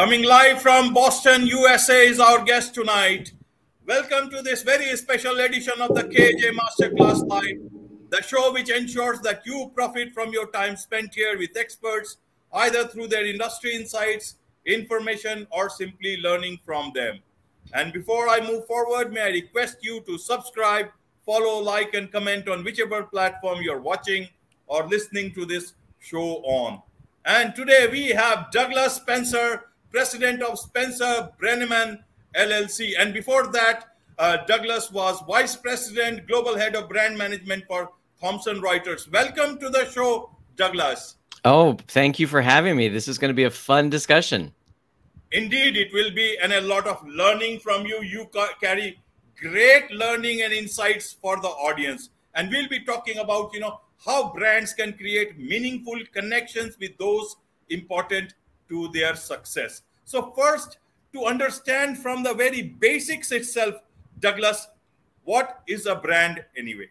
Coming live from Boston, USA is our guest tonight. Welcome to this very special edition of the KAJ Masterclass Live, the show which ensures that you profit from your time spent here with experts, either through their industry insights, information, or simply learning from them. And before I move forward, may I request you to subscribe, follow, like, and comment on whichever platform you're watching or listening to this show on. And today we have Douglas Spencer, president of Spencer Brenneman LLC. And before that, uh, Douglas was vice president, global head of brand management for Thomson Reuters. Welcome to the show, Douglas. Oh, thank you for having me. This is going to be a fun discussion. Indeed, it will be, and a lot of learning from you. You ca- carry great learning and insights for the audience. And we'll be talking about, you know, how brands can create meaningful connections with those important to their success. So, first, to understand from the very basics itself, Douglas, what is a brand anyway?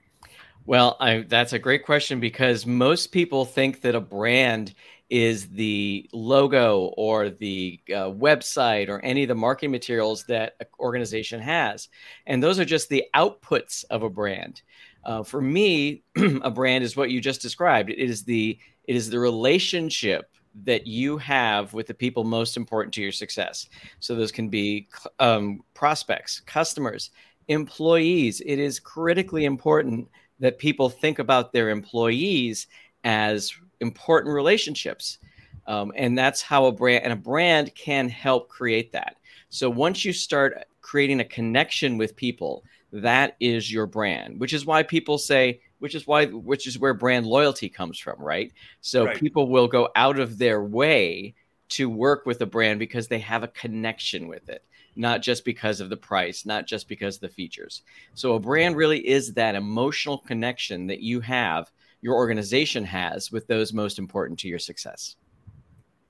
Well, I, that's a great question because most people think that a brand is the logo or the uh, website or any of the marketing materials that an organization has. And those are just the outputs of a brand. Uh, for me, a brand is what you just described. It is the it is the relationship that you have with the people most important to your success. So those can be um, prospects, customers, employees. It is critically important that people think about their employees as important relationships. Um, and that's how a brand and a brand can help create that. So once you start creating a connection with people, that is your brand, which is why people say, which is why, which is where brand loyalty comes from, right? So right. people will go out of their way to work with a brand because they have a connection with it, not just because of the price, not just because of the features. So a brand really is that emotional connection that you have, your organization has with those most important to your success.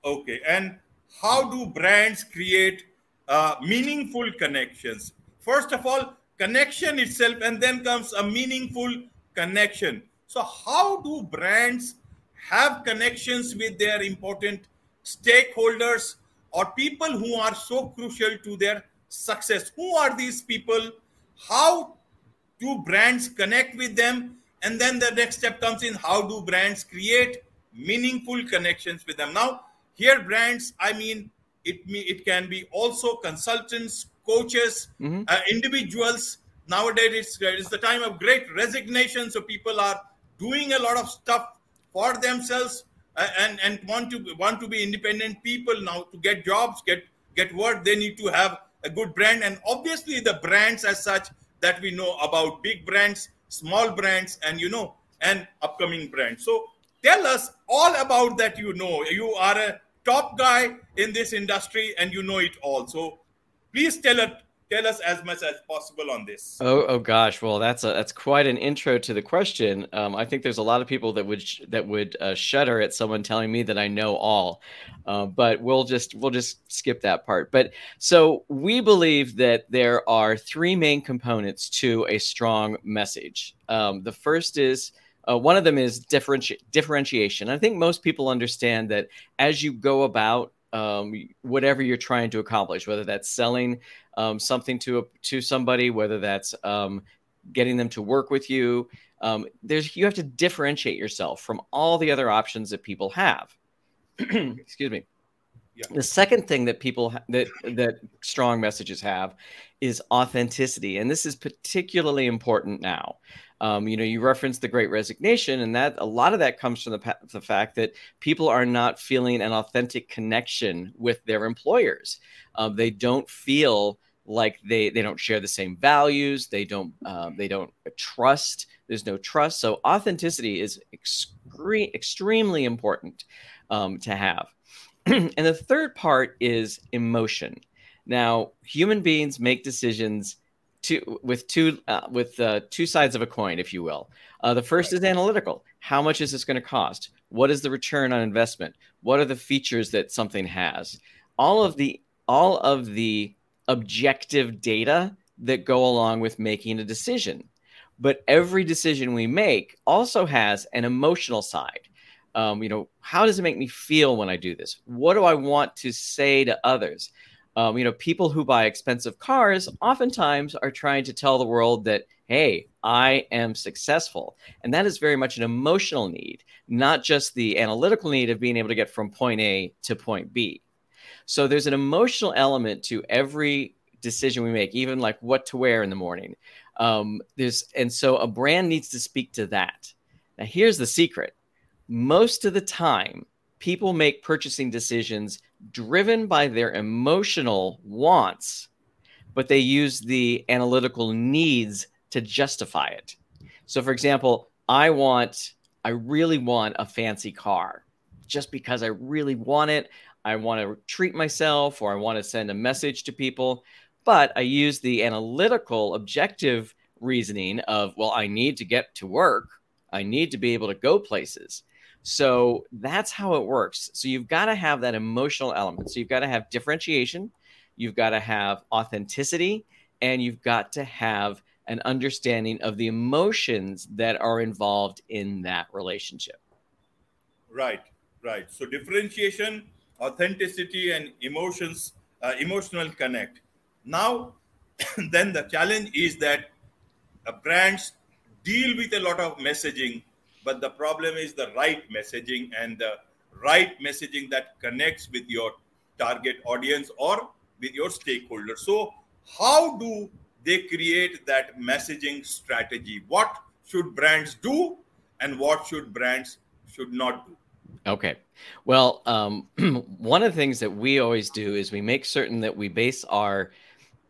Okay. And how do brands create uh, meaningful connections? First of all, connection itself, and then comes a meaningful connection. So, how do brands have connections with their important stakeholders or people who are so crucial to their success? Who are these people? How do brands connect with them? And then the next step comes in how do brands create meaningful connections with them? Now, here, brands, I mean, it, it can be also consultants, coaches, mm-hmm. uh, individuals. Nowadays, it's, it's the time of great resignation. So people are doing a lot of stuff for themselves and, and want to want to be independent people now to get jobs, get get work. They need to have a good brand, and obviously the brands as such that we know about big brands, small brands, and you know, and upcoming brands. So tell us all about that. You know, you are a top guy in this industry and you know it all. So please tell us tell us as much as possible on this. Oh, oh gosh. Well, that's a, that's quite an intro to the question. Um, I think there's a lot of people that would sh- that would uh, shudder at someone telling me that I know all. Uh, but we'll just we'll just skip that part. But so we believe that there are three main components to a strong message. Um, the first is uh, one of them is differenti- differentiation. I think most people understand that as you go about um, whatever you're trying to accomplish, whether that's selling um, something to a, to somebody, whether that's um, getting them to work with you, um, there's you have to differentiate yourself from all the other options that people have. Excuse me. Yeah. The second thing that people ha- that that strong messages have is authenticity, and this is particularly important now. Um, you know, you referenced the Great Resignation, and that a lot of that comes from the, the fact that people are not feeling an authentic connection with their employers. Uh, they don't feel like they they don't share the same values. They don't um, they don't trust. There's no trust. So authenticity is extre- extremely important um, to have. and the third part is emotion. Now, human beings make decisions two with two uh, with uh, two sides of a coin, if you will. Uh, the first is analytical. How much is this going to cost? What is the return on investment? What are the features that something has? All of the all of the objective data that go along with making a decision. But every decision we make also has an emotional side. Um, you know, how does it make me feel when I do this? What do I want to say to others? Um, you know, people who buy expensive cars oftentimes are trying to tell the world that, hey, I am successful. And that is very much an emotional need, not just the analytical need of being able to get from point A to point B. So there's an emotional element to every decision we make, even like what to wear in the morning. Um, there's and so a brand needs to speak to that. Now here's the secret: most of the time, people make purchasing decisions driven by their emotional wants, but they use the analytical needs to justify it. So, for example, I want, I really want a fancy car just because I really want it. I want to treat myself or I want to send a message to people. But I use the analytical, objective reasoning of, well, I need to get to work. I need to be able to go places. So that's how it works. So you've got to have that emotional element. So you've got to have differentiation, you've got to have authenticity, and you've got to have an understanding of the emotions that are involved in that relationship. Right, right. So differentiation, authenticity, and emotions, uh, emotional connect. Now, then the challenge is that uh, brands deal with a lot of messaging but the problem is the right messaging and the right messaging that connects with your target audience or with your stakeholders. So, how do they create that messaging strategy? What should brands do, and what should brands should not do? Okay. Well, um, one of the things that we always do is we make certain that we base our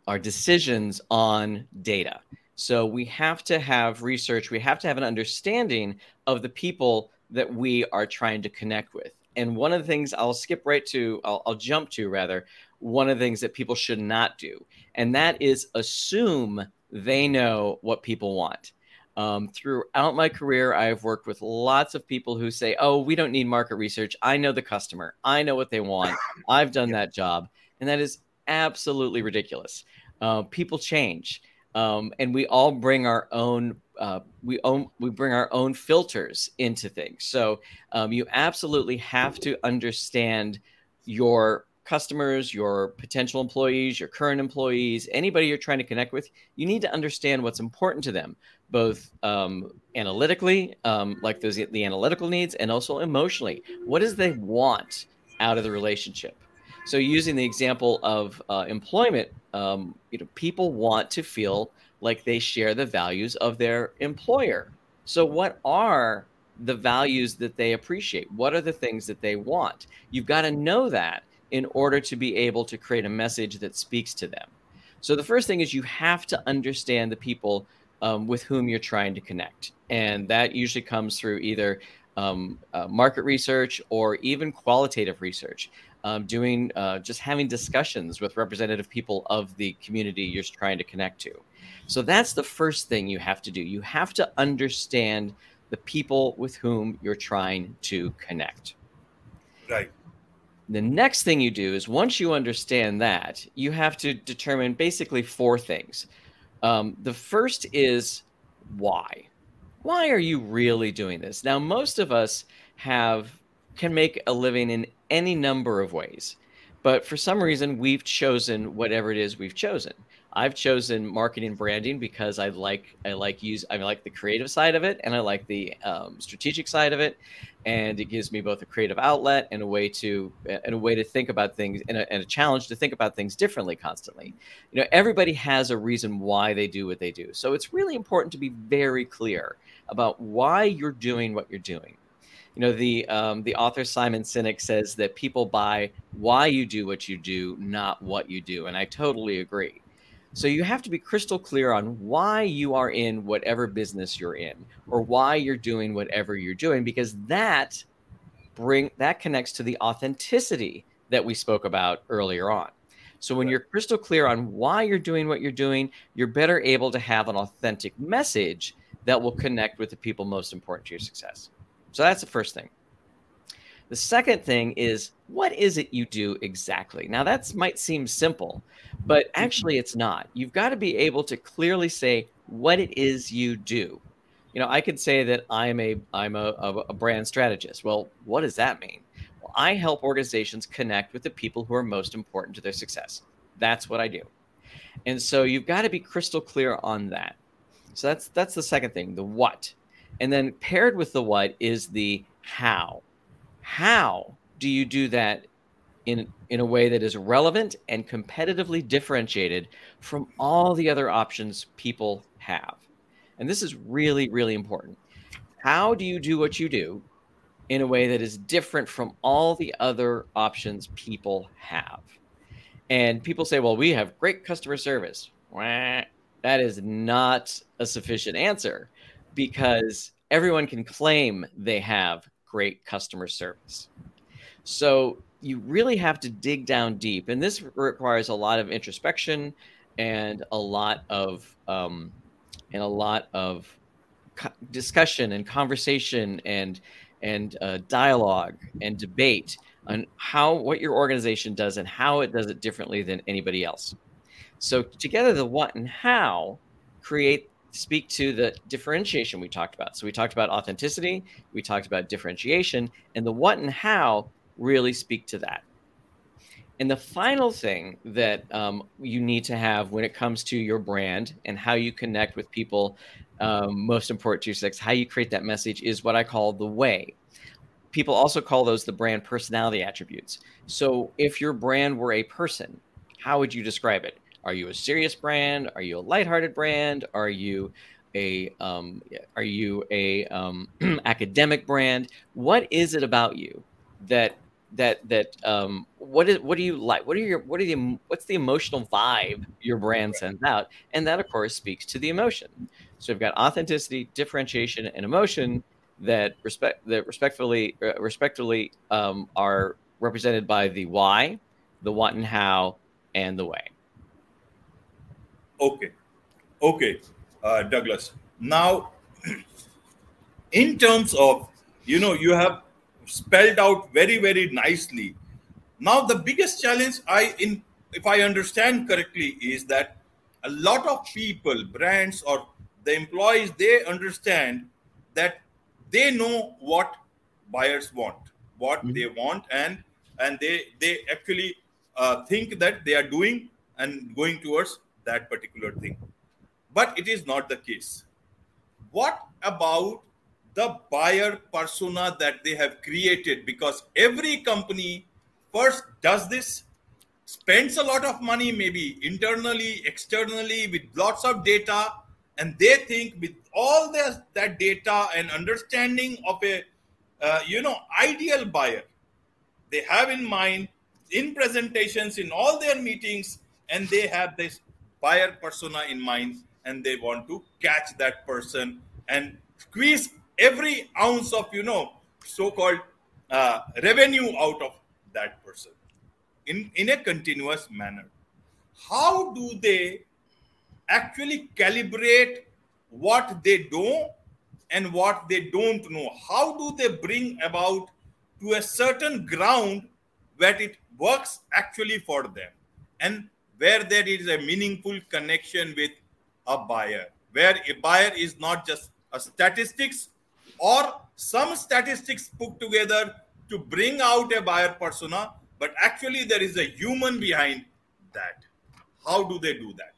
our decisions on data. So we have to have research, we have to have an understanding of the people that we are trying to connect with. And one of the things I'll skip right to, I'll, I'll jump to rather, one of the things that people should not do, and that is assume they know what people want. Um, throughout my career, I have worked with lots of people who say, Oh, we don't need market research. I know the customer, I know what they want. I've done that job. And that is absolutely ridiculous. Uh, people change um, and we all bring our own uh, we own we bring our own filters into things. So um, you absolutely have to understand your customers, your potential employees, your current employees, anybody you're trying to connect with. You need to understand what's important to them, both um, analytically, um, like those the analytical needs, and also emotionally. What does they want out of the relationship? So, using the example of uh, employment, um, you know, people want to feel like they share the values of their employer. So, what are the values that they appreciate? What are the things that they want? You've got to know that in order to be able to create a message that speaks to them. So, the first thing is you have to understand the people um, with whom you're trying to connect. And that usually comes through either um, uh, market research or even qualitative research um, doing uh, just having discussions with representative people of the community you're trying to connect to. So that's the first thing you have to do. You have to understand the people with whom you're trying to connect. Right. The next thing you do is once you understand that, you have to determine basically four things. Um, the first is why. Why are you really doing this? Now, most of us have can make a living in any number of ways. But for some reason, we've chosen whatever it is we've chosen. I've chosen marketing branding because I like I like use I like the creative side of it and I like the um, strategic side of it, and it gives me both a creative outlet and a way to and a way to think about things and a, and a challenge to think about things differently constantly. You know, everybody has a reason why they do what they do, so it's really important to be very clear about why you're doing what you're doing you know the um, the author Simon Sinek says that people buy why you do what you do, not what you do, and I totally agree. So you have to be crystal clear on why you are in whatever business you're in, or why you're doing whatever you're doing, because that bring that connects to the authenticity that we spoke about earlier on. So when you're crystal clear on why you're doing what you're doing, you're better able to have an authentic message that will connect with the people most important to your success. So that's the first thing. The second thing is what is it you do exactly? Now that might seem simple, but actually it's not. You've got to be able to clearly say what it is you do. You know, I could say that I'm a I'm a, a brand strategist. Well, what does that mean? Well, I help organizations connect with the people who are most important to their success. That's what I do. And so you've got to be crystal clear on that. So that's that's the second thing, the what. And then paired with the what is the how. How do you do that in in a way that is relevant and competitively differentiated from all the other options people have? And this is really really important. How do you do what you do in a way that is different from all the other options people have? And people say, well, we have great customer service. That is not a sufficient answer because everyone can claim they have great customer service. So you really have to dig down deep. And this requires a lot of introspection and a lot of, um, and a lot of discussion and conversation and, and uh, dialogue and debate on how what your organization does and how it does it differently than anybody else. So together the what and how create speak to the differentiation we talked about. So we talked about authenticity, we talked about differentiation, and the what and how really speak to that. And the final thing that um, you need to have when it comes to your brand and how you connect with people um, most important to your how you create that message is what I call the way people also call those the brand personality attributes. So if your brand were a person, how would you describe it? Are you a serious brand? Are you a lighthearted brand? Are you a um, are you a um, academic brand? What is it about you that that that um, what is what do you like? What are your what are the what's the emotional vibe your brand sends out? And that of course speaks to the emotion. So we've got authenticity, differentiation, and emotion that respect that respectfully uh, respectfully um, are represented by the why, the what and how, and the way. Okay, okay, uh, Douglas. Now, in terms of you know you have spelled out very very nicely. Now the biggest challenge I in if I understand correctly is that a lot of people, brands or the employees, they understand that they know what buyers want what mm-hmm. they want and and they they actually uh, think that they are doing and going towards that particular thing. But it is not the case. What about the buyer persona that they have created? Because every company first does this spends a lot of money maybe internally externally with lots of data and they think with all this, that data and understanding of a uh, you know ideal buyer they have in mind in presentations in all their meetings and they have this buyer persona in mind and they want to catch that person and squeeze every ounce of you know so-called uh, revenue out of that person in in a continuous manner how do they actually calibrate what they know and what they don't know. How do they bring about to a certain ground where it works actually for them and where there is a meaningful connection with a buyer, where a buyer is not just a statistics or some statistics put together to bring out a buyer persona, but actually there is a human behind that. How do they do that?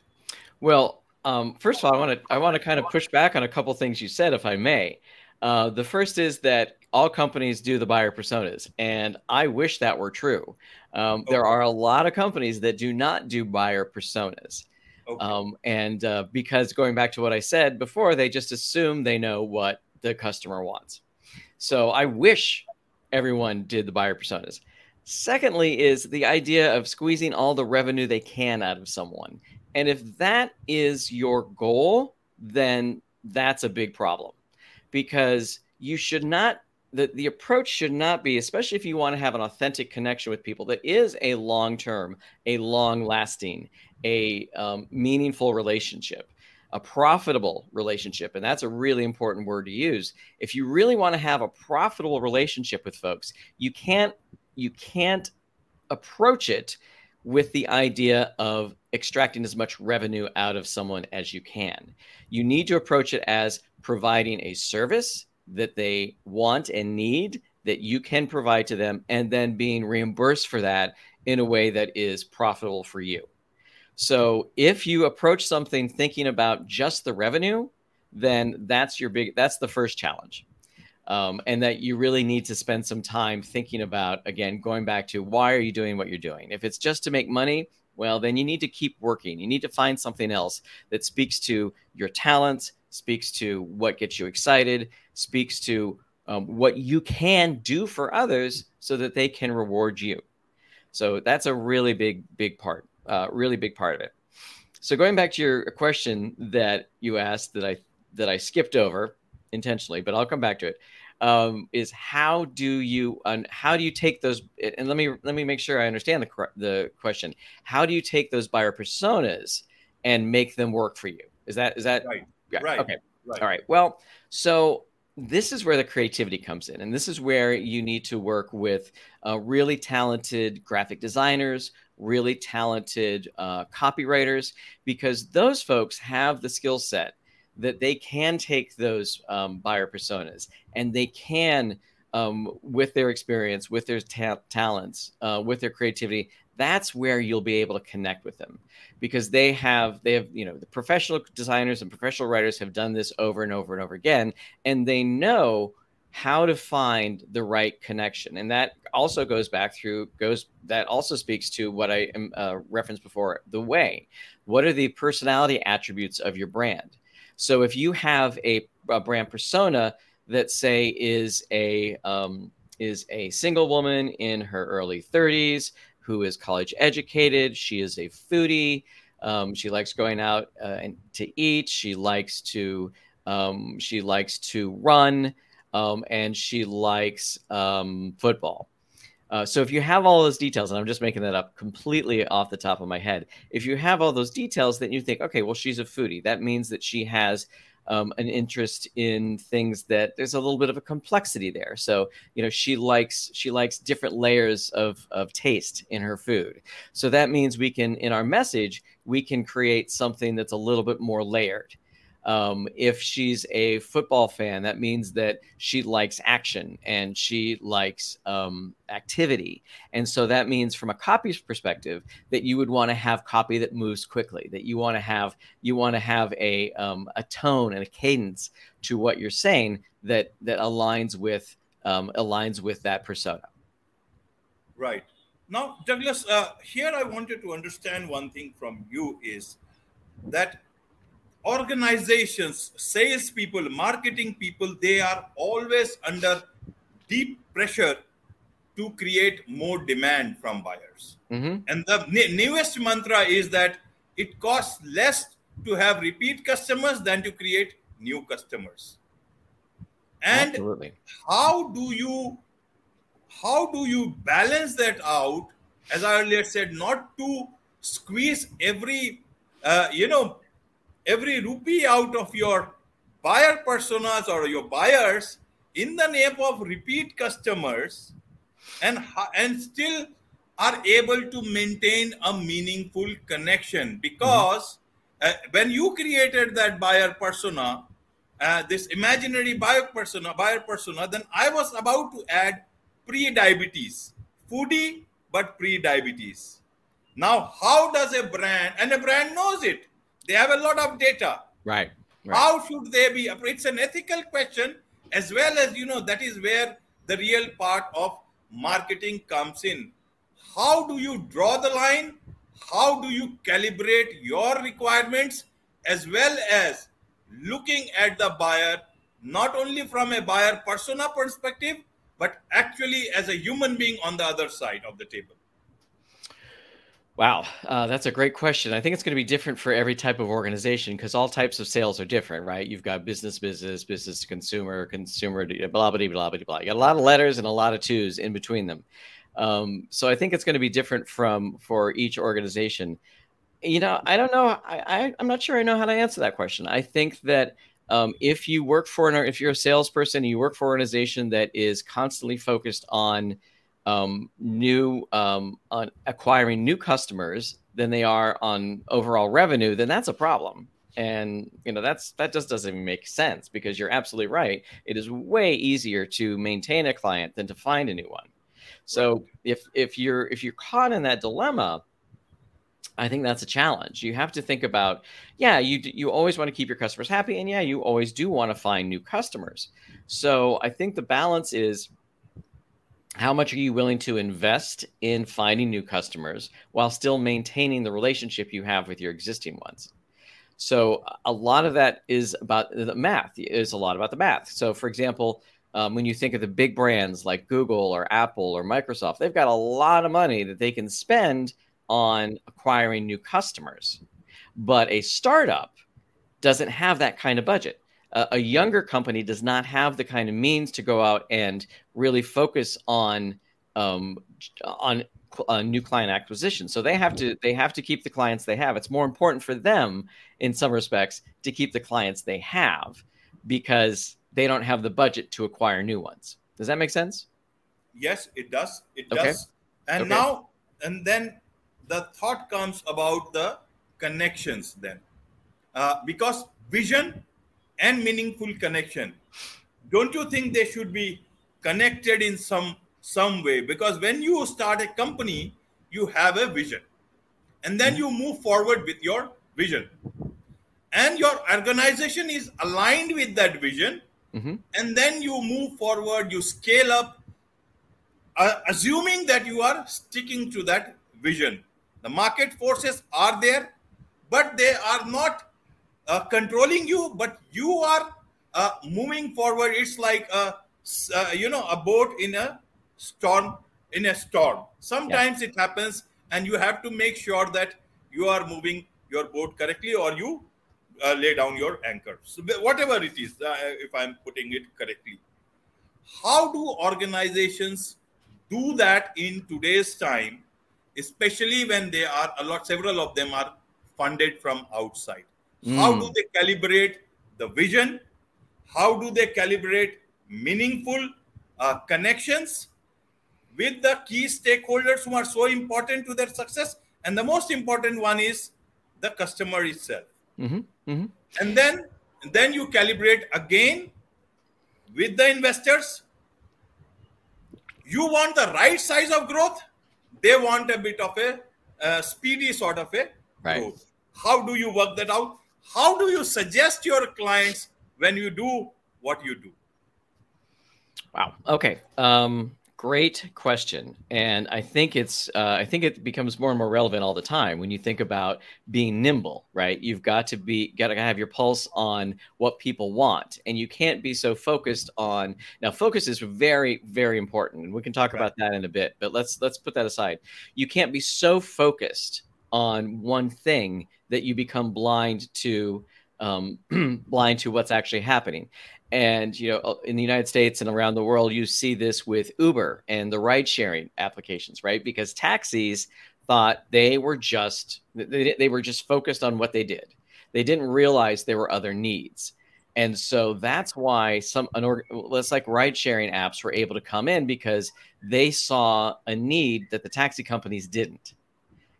Well, um, first of all, I want to I want to kind of push back on a couple things you said, if I may. Uh, the first is that all companies do the buyer personas, and I wish that were true. Um, okay. There are a lot of companies that do not do buyer personas. Okay. Um, and uh, because going back to what I said before, they just assume they know what the customer wants. So I wish everyone did the buyer personas. Secondly, is the idea of squeezing all the revenue they can out of someone. And if that is your goal, then that's a big problem because you should not the, the approach should not be especially if you want to have an authentic connection with people that is a long term a long lasting a um, meaningful relationship a profitable relationship and that's a really important word to use if you really want to have a profitable relationship with folks you can't you can't approach it with the idea of extracting as much revenue out of someone as you can. You need to approach it as providing a service that they want and need that you can provide to them, and then being reimbursed for that in a way that is profitable for you. So if you approach something thinking about just the revenue, then that's your big that's the first challenge. Um, and that you really need to spend some time thinking about again going back to why are you doing what you're doing if it's just to make money well then you need to keep working you need to find something else that speaks to your talents speaks to what gets you excited speaks to um, what you can do for others so that they can reward you so that's a really big big part uh, really big part of it so going back to your question that you asked that i that I skipped over intentionally, but I'll come back to it. Um, is how do you um, how do you take those and let me let me make sure I understand the the question. How do you take those buyer personas and make them work for you? Is that is that right? Right. Okay. Right. All right. Well, so this is where the creativity comes in, and this is where you need to work with uh, really talented graphic designers, really talented uh, copywriters, because those folks have the skill set that they can take those um, buyer personas and they can um, with their experience with their ta- talents uh, with their creativity that's where you'll be able to connect with them because they have they have you know the professional designers and professional writers have done this over and over and over again and they know how to find the right connection. And that also goes back through goes that also speaks to what i uh, referenced before the way. What are the personality attributes of your brand? So if you have a, a brand persona that say is a um, is a single woman in her early 30s who is college educated, she is a foodie. Um, she likes going out uh, and to eat. She likes to um, she likes to run, um, and she likes um, football. Uh, so if you have all those details, and I'm just making that up completely off the top of my head, if you have all those details, then you think, okay, well, she's a foodie. That means that she has um, an interest in things that there's a little bit of a complexity there. So you know, she likes she likes different layers of of taste in her food. So that means we can, in our message, we can create something that's a little bit more layered. Um, if she's a football fan, that means that she likes action and she likes um, activity. And so that means, from a copy's perspective, that you would want to have copy that moves quickly. That you want to have you want to have a um, a tone and a cadence to what you're saying that that aligns with um, aligns with that persona. Right. Now, Douglas, uh, here I wanted to understand one thing from you is that organizations, salespeople, marketing people, they are always under deep pressure to create more demand from buyers. Mm-hmm. And the newest mantra is that it costs less to have repeat customers than to create new customers. And Absolutely. how do you how do you balance that out? As I earlier said, not to squeeze every uh, you know every rupee out of your buyer personas or your buyers in the name of repeat customers and and still are able to maintain a meaningful connection because mm-hmm. uh, when you created that buyer persona uh, this imaginary buyer persona buyer persona then i was about to add pre-diabetes foodie but pre-diabetes now how does a brand and a brand knows it they have a lot of data. Right. right. How should they be? It's an ethical question as well as, you know, that is where the real part of marketing comes in. How do you draw the line? How do you calibrate your requirements as well as looking at the buyer not only from a buyer persona perspective, but actually as a human being on the other side of the table? Wow, uh, that's a great question. I think it's going to be different for every type of organization because all types of sales are different, right? You've got business, business, business to consumer, consumer, blah, blah, blah, blah, blah. You got a lot of letters and a lot of twos in between them. Um, so I think it's going to be different from for each organization. You know, I don't know. I, I am not sure I know how to answer that question. I think that um, if you work for an, if you're a salesperson, and you work for an organization that is constantly focused on um, new um, on acquiring new customers than they are on overall revenue, then that's a problem. And you know that's that just doesn't even make sense because you're absolutely right. It is way easier to maintain a client than to find a new one. So if if you're if you're caught in that dilemma, I think that's a challenge. You have to think about, yeah, you you always want to keep your customers happy, and yeah, you always do want to find new customers. So I think the balance is how much are you willing to invest in finding new customers while still maintaining the relationship you have with your existing ones? So a lot of that is about the math is a lot about the math. So for example um, when you think of the big brands like google or apple or microsoft they've got a lot of money that they can spend on acquiring new customers. But a startup doesn't have that kind of budget a younger company does not have the kind of means to go out and really focus on um, on uh, new client acquisition. So they have to they have to keep the clients they have. It's more important for them in some respects to keep the clients they have because they don't have the budget to acquire new ones. Does that make sense? Yes, it does. It okay. does. And okay. now and then the thought comes about the connections then uh, because vision and meaningful connection. Don't you think they should be connected in some some way? Because when you start a company you have a vision. And then you move forward with your vision. And your organization is aligned with that vision. Mm-hmm. and then you move forward you scale up uh, assuming that you are sticking to that vision. The market forces are there but they are not uh, controlling you, but you are uh, moving forward. It's like a, uh, you know a boat in a storm. In a storm, sometimes yeah. it happens, and you have to make sure that you are moving your boat correctly, or you uh, lay down your anchor. So whatever it is, uh, if I'm putting it correctly, how do organizations do that in today's time, especially when they are a lot, several of them are funded from outside. Mm. How do they calibrate the vision? How do they calibrate meaningful uh, connections with the key stakeholders who are so important to their success? And the most important one is the customer itself. Mm-hmm. Mm-hmm. And then, then you calibrate again with the investors. You want the right size of growth. They want a bit of a, a speedy sort of a right. growth. How do you work that out? How do you suggest your clients when you do what you do? Wow. Okay. Um, great question. And i think it's uh, i think it becomes more and more relevant all the time when you think about being nimble right? You've got to be got to have your pulse on what people want. And you can't be so focused on now focus is very very important. And we can talk right. about that in a bit but let's let's put that aside. You can't be so focused on one thing that you become blind to um, blind to what's actually happening. And you know, uh, in the United States and around the world, you see this with Uber and the ride-sharing applications, right? Because taxis thought they were just they, they were just focused on what they did. They didn't realize there were other needs. And so that's why some an org, let's like ride sharing apps were able to come in because they saw a need that the taxi companies didn't.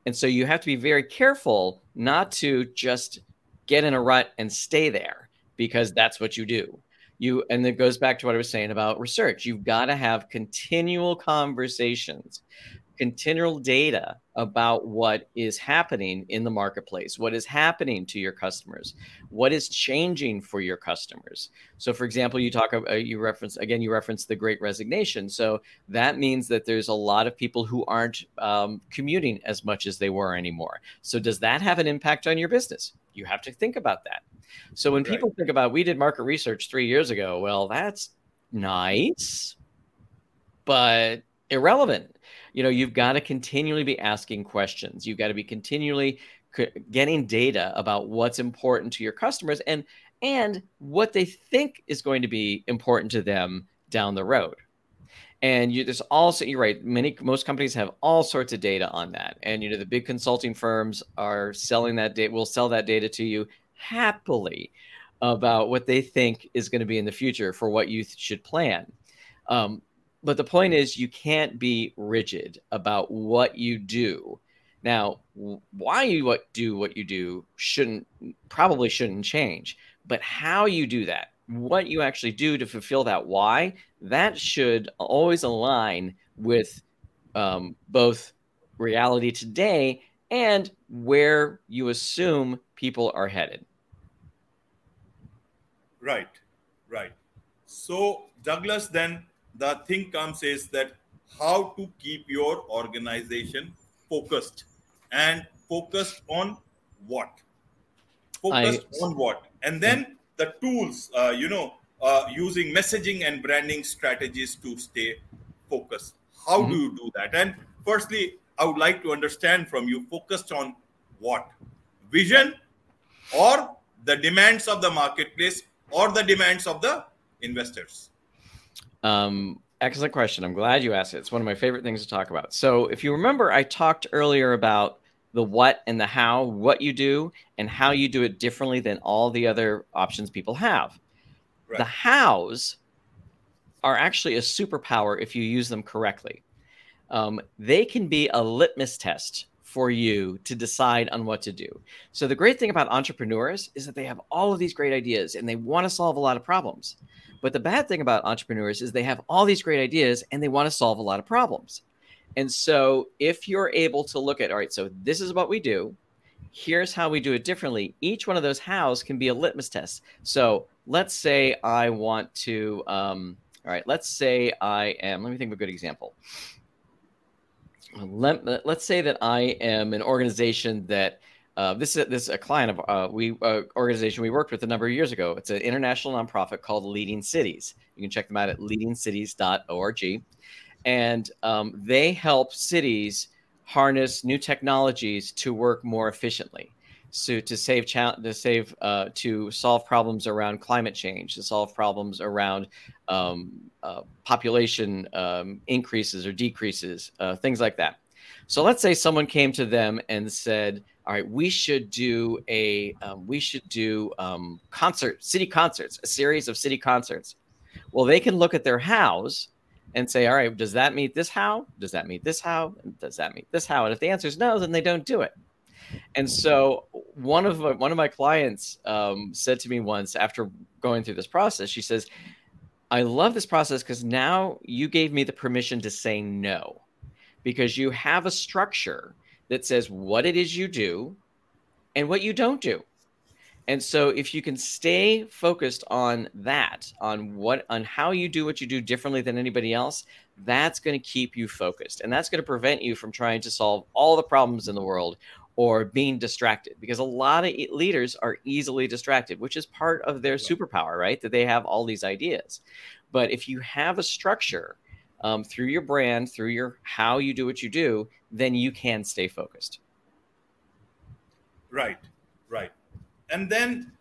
And so you have to be very careful not to just get in a rut and stay there because that's what you do. You and it goes back to what I was saying about research. You've got to have continual conversations continual data about what is happening in the marketplace, what is happening to your customers, what is changing for your customers. So, for example, you talk, uh, you reference again, you reference the Great Resignation. So that means that there's a lot of people who aren't um, commuting as much as they were anymore. So, does that have an impact on your business? You have to think about that. So, when right. people think about, we did market research three years ago. Well, that's nice, but irrelevant you know you've got to continually be asking questions. You've got to be continually getting data about what's important to your customers and and what they think is going to be important to them down the road. And you there's also you're right many most companies have all sorts of data on that. And you know the big consulting firms are selling that data will sell that data to you happily about what they think is going to be in the future for what you should plan. Um, but the point is, you can't be rigid about what you do. Now, why you do what you do shouldn't probably shouldn't change, but how you do that, what you actually do to fulfill that why, that should always align with um, both reality today and where you assume people are headed. Right, right. So, Douglas, then the thing comes is that how to keep your organization focused and focused on what? Focused I, on what? And then the tools, uh, you know, uh, using messaging and branding strategies to stay focused. How mm-hmm. do you do that? And firstly, I would like to understand from you focused on what? Vision or the demands of the marketplace or the demands of the investors? Um, excellent question. I'm glad you asked it. It's one of my favorite things to talk about. So, if you remember, I talked earlier about the what and the how, what you do, and how you do it differently than all the other options people have. Right. The hows are actually a superpower if you use them correctly. Um, they can be a litmus test for you to decide on what to do. So, the great thing about entrepreneurs is that they have all of these great ideas and they want to solve a lot of problems. But the bad thing about entrepreneurs is they have all these great ideas and they want to solve a lot of problems. And so if you're able to look at, all right, so this is what we do, here's how we do it differently. Each one of those hows can be a litmus test. So let's say I want to, um, all right, let's say I am, let me think of a good example. Let, let's say that I am an organization that uh, this is this is a client of uh, we uh, organization we worked with a number of years ago. It's an international nonprofit called Leading Cities. You can check them out at leadingcities.org, and um, they help cities harness new technologies to work more efficiently. So to save cha- to save uh, to solve problems around climate change, to solve problems around um, uh, population um, increases or decreases, uh, things like that. So let's say someone came to them and said all right, we should do a um, we should do um, concert city concerts, a series of city concerts. Well, they can look at their hows and say, all right, does that meet this how? Does that meet this how? Does that meet this how? And if the answer is no, then they don't do it. And so one of my, one of my clients um, said to me once after going through this process, she says, "I love this process because now you gave me the permission to say no, because you have a structure." that says what it is you do and what you don't do. And so if you can stay focused on that, on what on how you do what you do differently than anybody else, that's going to keep you focused. And that's going to prevent you from trying to solve all the problems in the world or being distracted because a lot of leaders are easily distracted, which is part of their superpower, right? That they have all these ideas. But if you have a structure um, through your brand, through your how you do what you do, then you can stay focused. Right, right. And then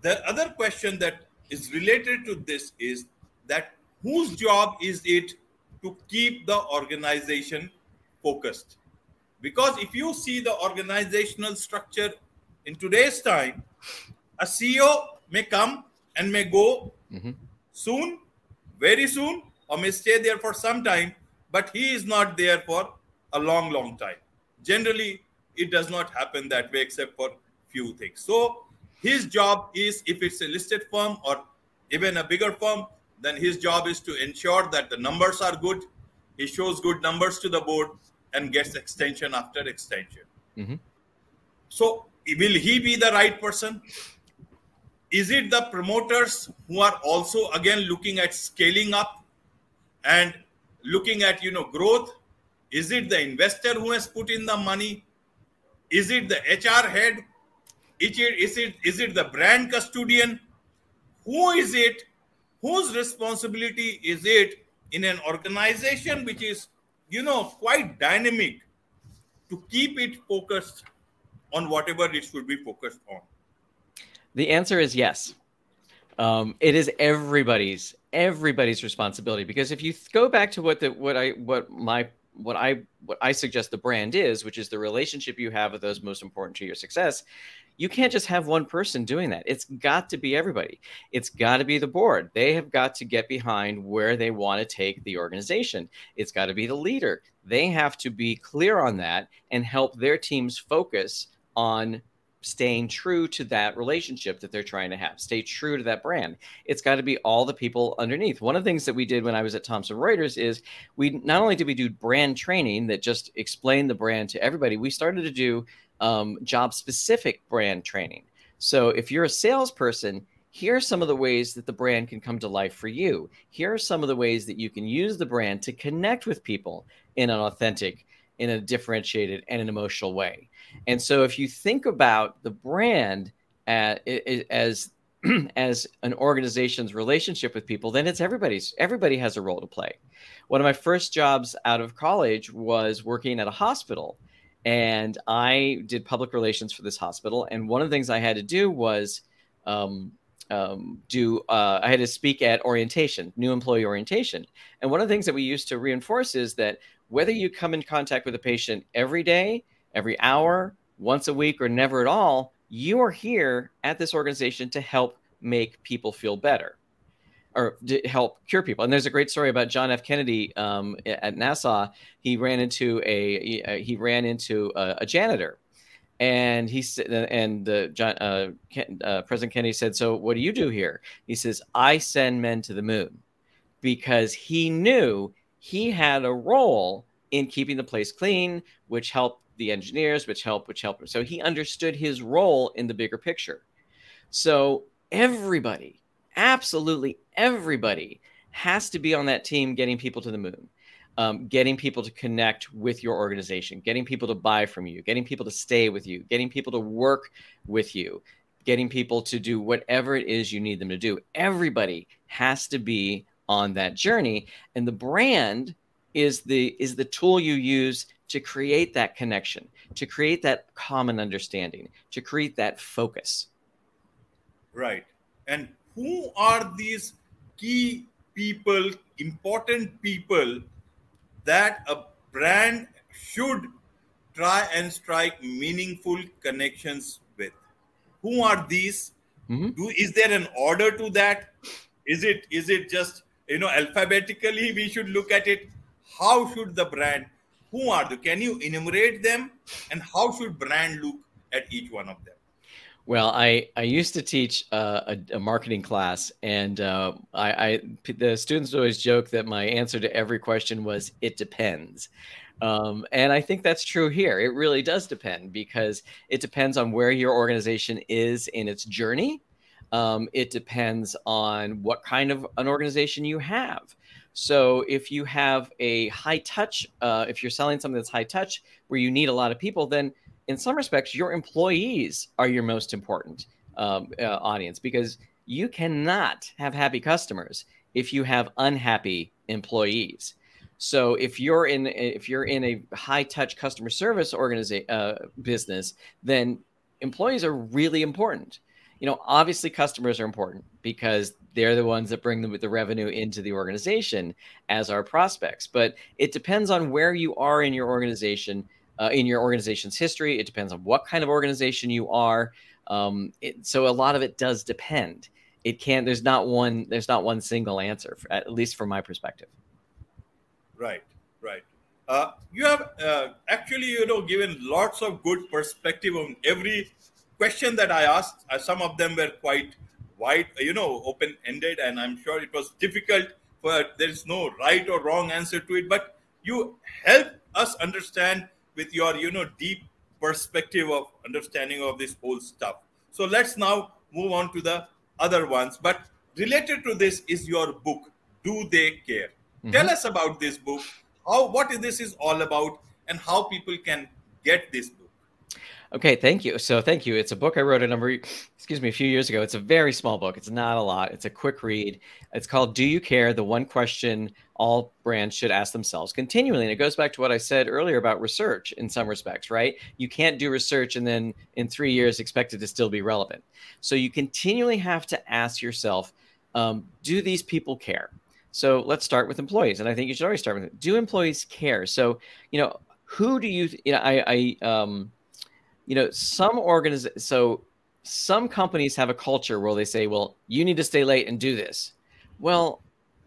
the other question that is related to this is that whose job is it to keep the organization focused? Because if you see the organizational structure in today's time, a CEO may come and may go mm-hmm. soon, very soon, or may stay there for some time, but he is not there for a long, long time. Generally, it does not happen that way except for few things. So his job is if it's a listed firm or even a bigger firm, then his job is to ensure that the numbers are good. He shows good numbers to the board and gets extension after extension. Mm-hmm. So will he be the right person? Is it the promoters who are also again looking at scaling up and looking at you know growth is it the investor who has put in the money is it the hr head is it is it is it the brand custodian who is it whose responsibility is it in an organization which is you know quite dynamic to keep it focused on whatever it should be focused on. The answer is yes. Um, it is everybody's everybody's responsibility because if you go back to what the what I what my what I what I suggest the brand is, which is the relationship you have with those most important to your success, you can't just have one person doing that. It's got to be everybody. It's got to be the board. They have got to get behind where they want to take the organization. It's got to be the leader. They have to be clear on that and help their teams focus on staying true to that relationship that they're trying to have, stay true to that brand. It's got to be all the people underneath. One of the things that we did when I was at Thomson Reuters is we not only did we do brand training that just explained the brand to everybody, we started to do um, job specific brand training. So if you're a salesperson, here are some of the ways that the brand can come to life for you. Here are some of the ways that you can use the brand to connect with people in an authentic, in a differentiated, and an emotional way. And so if you think about the brand as, as as an organization's relationship with people, then it's everybody's. Everybody has a role to play. One of my first jobs out of college was working at a hospital and I did public relations for this hospital. And one of the things I had to do was um, um, do uh, I had to speak at orientation, new employee orientation. And one of the things that we used to reinforce is that whether you come in contact with a patient every day, every hour, once a week, or never at all, you are here at this organization to help make people feel better or help cure people. And there's a great story about John F. Kennedy um, at NASA. He ran into a he ran into a, a janitor, and he and uh, John, uh, uh, President Kennedy said, "So what do you do here?" He says, "I send men to the moon," because he knew he had a role in keeping the place clean, which helped the engineers, which helped, which helped. him. So he understood his role in the bigger picture. So everybody absolutely everybody has to be on that team getting people to the moon. Um, getting people to connect with your organization, getting people to buy from you, getting people to stay with you, getting people to work with you, getting people to do whatever it is you need them to do. Everybody has to be on that journey, and the brand is the is the tool you use to create that connection, to create that common understanding, to create that focus. Right, and who are these key people, important people that a brand should try and strike meaningful connections with? Who are these? Mm-hmm. Do is there an order to that? Is it is it just you know alphabetically we should look at it? How should the brand? Who are the? Can you enumerate them? And how should brand look at each one of them? Well, I, I used to teach uh, a, a, marketing class, and uh, I, I, the students always joke that my answer to every question was "it depends," um, and I think that's true here. It really does depend because it depends on where your organization is in its journey. Um, it depends on what kind of an organization you have. So if you have a high touch, uh, if you're selling something that's high touch, where you need a lot of people, then in some respects, your employees are your most important um, uh, audience because you cannot have happy customers if you have unhappy employees. So if you're in if you're in a high touch customer service organization uh, business, then employees are really important. You know, obviously customers are important because they're the ones that bring the, the revenue into the organization as our prospects. But it depends on where you are in your organization uh, in your organization's history. It depends on what kind of organization you are. Um, it, so a lot of it does depend. It can't. There's not one. There's not one single answer, for, at least from my perspective. Right. Right. Uh, you have uh, actually, you know, given lots of good perspective on every question that I asked. Uh, some of them were quite wide, you know, open ended, and I'm sure it was difficult. For there is no right or wrong answer to it, but you help us understand with your you know deep perspective of understanding of this whole stuff so let's now move on to the other ones but related to this is your book do they care mm-hmm. tell us about this book how what this is all about and how people can get this book Okay, thank you. So thank you. It's a book I wrote a number, excuse me, a few years ago. It's a very small book. It's not a lot. It's a quick read. It's called "Do You Care?" The one question all brands should ask themselves continually. And it goes back to what I said earlier about research. In some respects, right? You can't do research and then in three years expect it to still be relevant. So you continually have to ask yourself, um, do these people care? So let's start with employees, and I think you should always start with do employees care? So you know, who do you? You know, I, I um you know, some organizations, so some companies have a culture where they say, well, you need to stay late and do this. Well,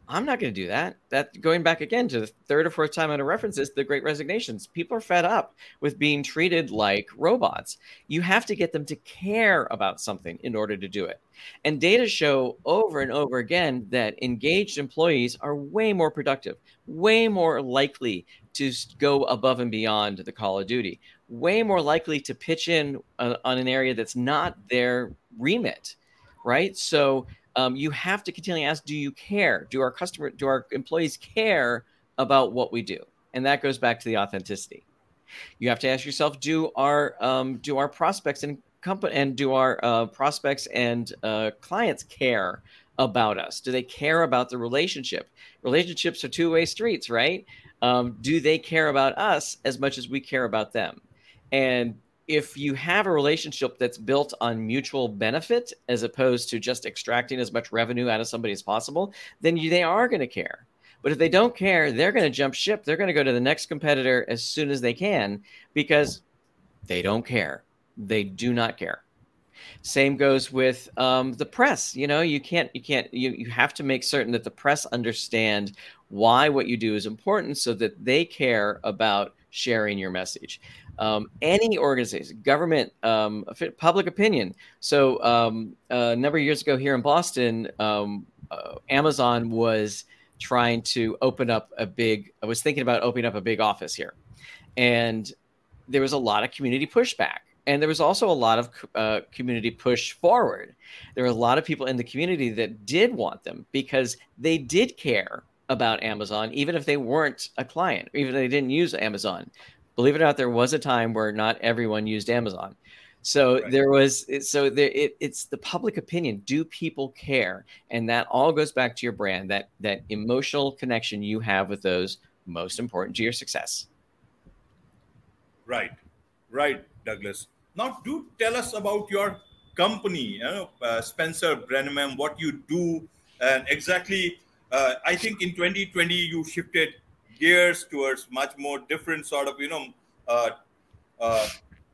I'm not going to do that. That going back again to the third or fourth time of references, the great resignations. People are fed up with being treated like robots. You have to get them to care about something in order to do it. And data show over and over again that engaged employees are way more productive, way more likely to go above and beyond the call of duty, way more likely to pitch in uh, on an area that's not their remit, right? So um, you have to continually ask, do you care? Do our customer, do our employees care about what we do? And that goes back to the authenticity. You have to ask yourself, do our um, do our prospects and company and do our uh, prospects and uh, clients care about us? Do they care about the relationship? Relationships are two way streets, right? Um, do they care about us as much as we care about them? And if you have a relationship that's built on mutual benefit as opposed to just extracting as much revenue out of somebody as possible, then you, they are going to care. But if they don't care, they're going to jump ship. They're going to go to the next competitor as soon as they can because they don't care. They do not care. Same goes with um, the press. You know, you can't, you can't, you, you have to make certain that the press understand why what you do is important so that they care about sharing your message um, any organization, government, um, public opinion. So um, a number of years ago here in Boston, um, uh, Amazon was trying to open up a big. I was thinking about opening up a big office here, and there was a lot of community pushback. And there was also a lot of uh, community push forward. There were a lot of people in the community that did want them because they did care about Amazon, even if they weren't a client, even if they didn't use Amazon believe it or not, there was a time where not everyone used Amazon. So right. there was so there it, it's the public opinion. Do people care? And that all goes back to your brand, that that emotional connection you have with those most important to your success. Right, right, Douglas. Now, do tell us about your company, you know, uh, Spencer Brenneman, what you do, and exactly. Uh, I think in 2020 you shifted gears towards much more different sort of you know uh, uh,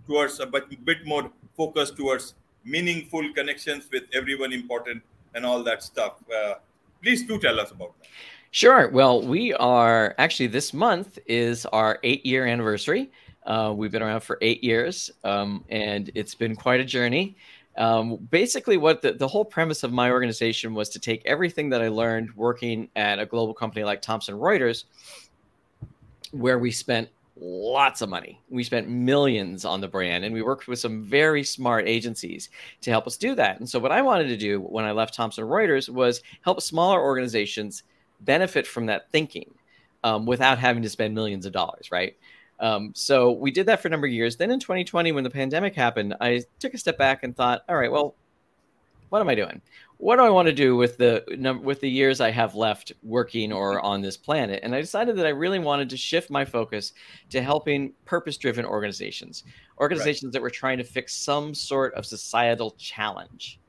towards a bit, bit more focus towards meaningful connections with everyone important and all that stuff. Uh, please do tell us about that. Sure. Well we are actually this month is our eight year anniversary. Uh, we've been around for eight years um, and it's been quite a journey. Um, basically what the, the whole premise of my organization was to take everything that i learned working at a global company like thomson reuters where we spent lots of money. We spent millions on the brand and we worked with some very smart agencies to help us do that. And so what I wanted to do when I left Thomson Reuters was help smaller organizations benefit from that thinking um, without having to spend millions of dollars, right? Um, so we did that for a number of years. Then in 2020, when the pandemic happened, I took a step back and thought, all right, well, what am I doing? What do I want to do with the with the years I have left working or on this planet? And I decided that I really wanted to shift my focus to helping purpose-driven organizations, organizations right. that were trying to fix some sort of societal challenge.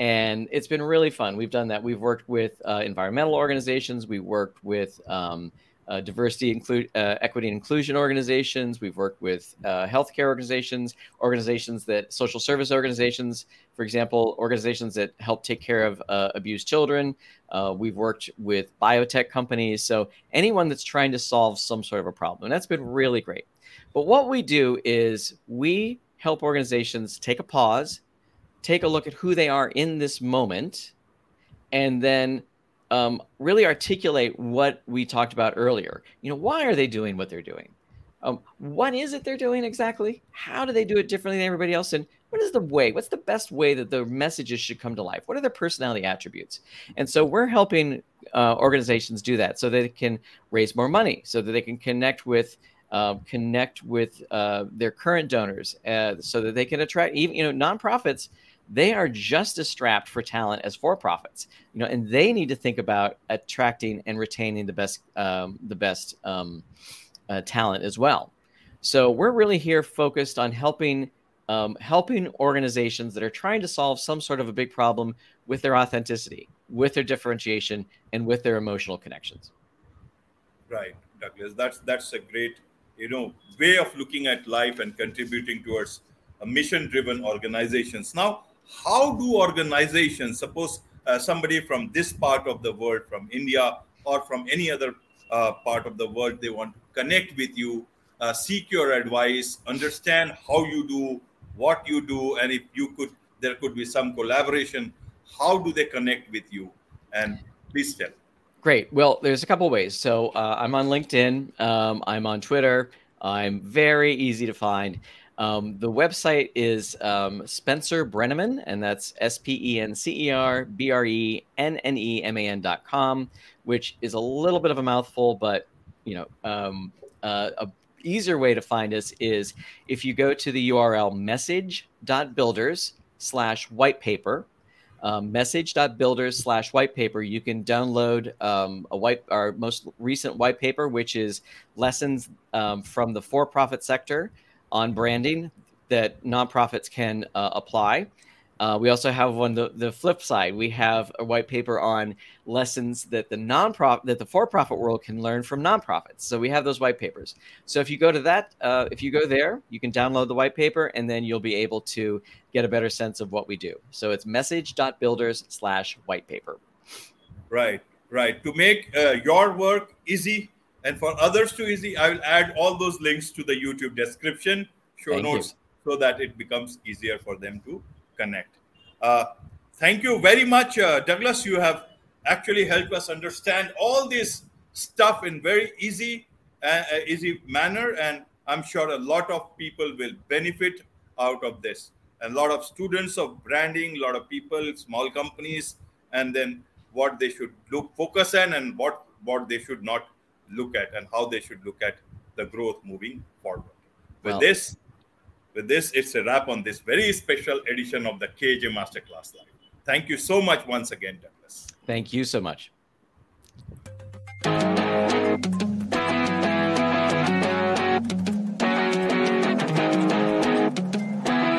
And it's been really fun. We've done that. We've worked with uh, environmental organizations. We worked with um, uh, diversity, include uh, equity and inclusion organizations. We've worked with uh, healthcare organizations, organizations that social service organizations, for example, organizations that help take care of uh, abused children. Uh, we've worked with biotech companies. So anyone that's trying to solve some sort of a problem, and that's been really great. But what we do is we help organizations take a pause, take a look at who they are in this moment, and then um, really articulate what we talked about earlier. You know, why are they doing what they're doing? Um, what is it they're doing exactly? How do they do it differently than everybody else? And what is the way? What's the best way that the messages should come to life? What are their personality attributes? And so we're helping uh, organizations do that so they can raise more money, so that they can connect with uh, connect with uh, their current donors, uh, so that they can attract even you know nonprofits they are just as strapped for talent as for profits you know and they need to think about attracting and retaining the best um, the best um, uh, talent as well. So we're really here focused on helping um, helping organizations that are trying to solve some sort of a big problem with their authenticity with their differentiation and with their emotional connections. Right douglas. That's that's a great you know way of looking at life and contributing towards a mission driven organizations. Now, how do organizations, suppose uh, somebody from this part of the world, from India or from any other uh, part of the world, they want to connect with you, uh, seek your advice, understand how you do, what you do, and if you could, there could be some collaboration. How do they connect with you? And please tell. Great. Well, there's a couple ways. So uh, I'm on LinkedIn. Um, I'm on Twitter. I'm very easy to find. Um, the website is um, Spencer Brenneman, and that's S P E N C E R B R E N N E M A N dot com, which is a little bit of a mouthful, but you know, um, uh, a easier way to find us is if you go to the URL message.builders slash white paper, um, message.builders slash white paper, you can download um, a white our most recent white paper, which is lessons um, from the for-profit sector on branding that nonprofits can uh, apply. Uh, we also have one the, the flip side. We have a white paper on lessons that the nonprofit that the for-profit world can learn from nonprofits. So we have those white papers. So if you go to that, uh, if you go there, you can download the white paper, and then you'll be able to get a better sense of what we do. So it's message.builders slash white paper. Right, right. To make uh, your work easy, and for others to easy, I will add all those links to the YouTube description, show thank notes, you. so that it becomes easier for them to connect. Uh, thank you very much, uh, Douglas. You have actually helped us understand all this stuff in very easy, uh, uh easy manner, and I'm sure a lot of people will benefit out of this. And a lot of students of branding, a lot of people, small companies, and then what they should look focus on and what what they should not look at and how they should look at the growth moving forward. With wow. this, with this, it's a wrap on this very special edition of the KAJ Masterclass Live. Thank you so much once again, Douglas. Thank you so much.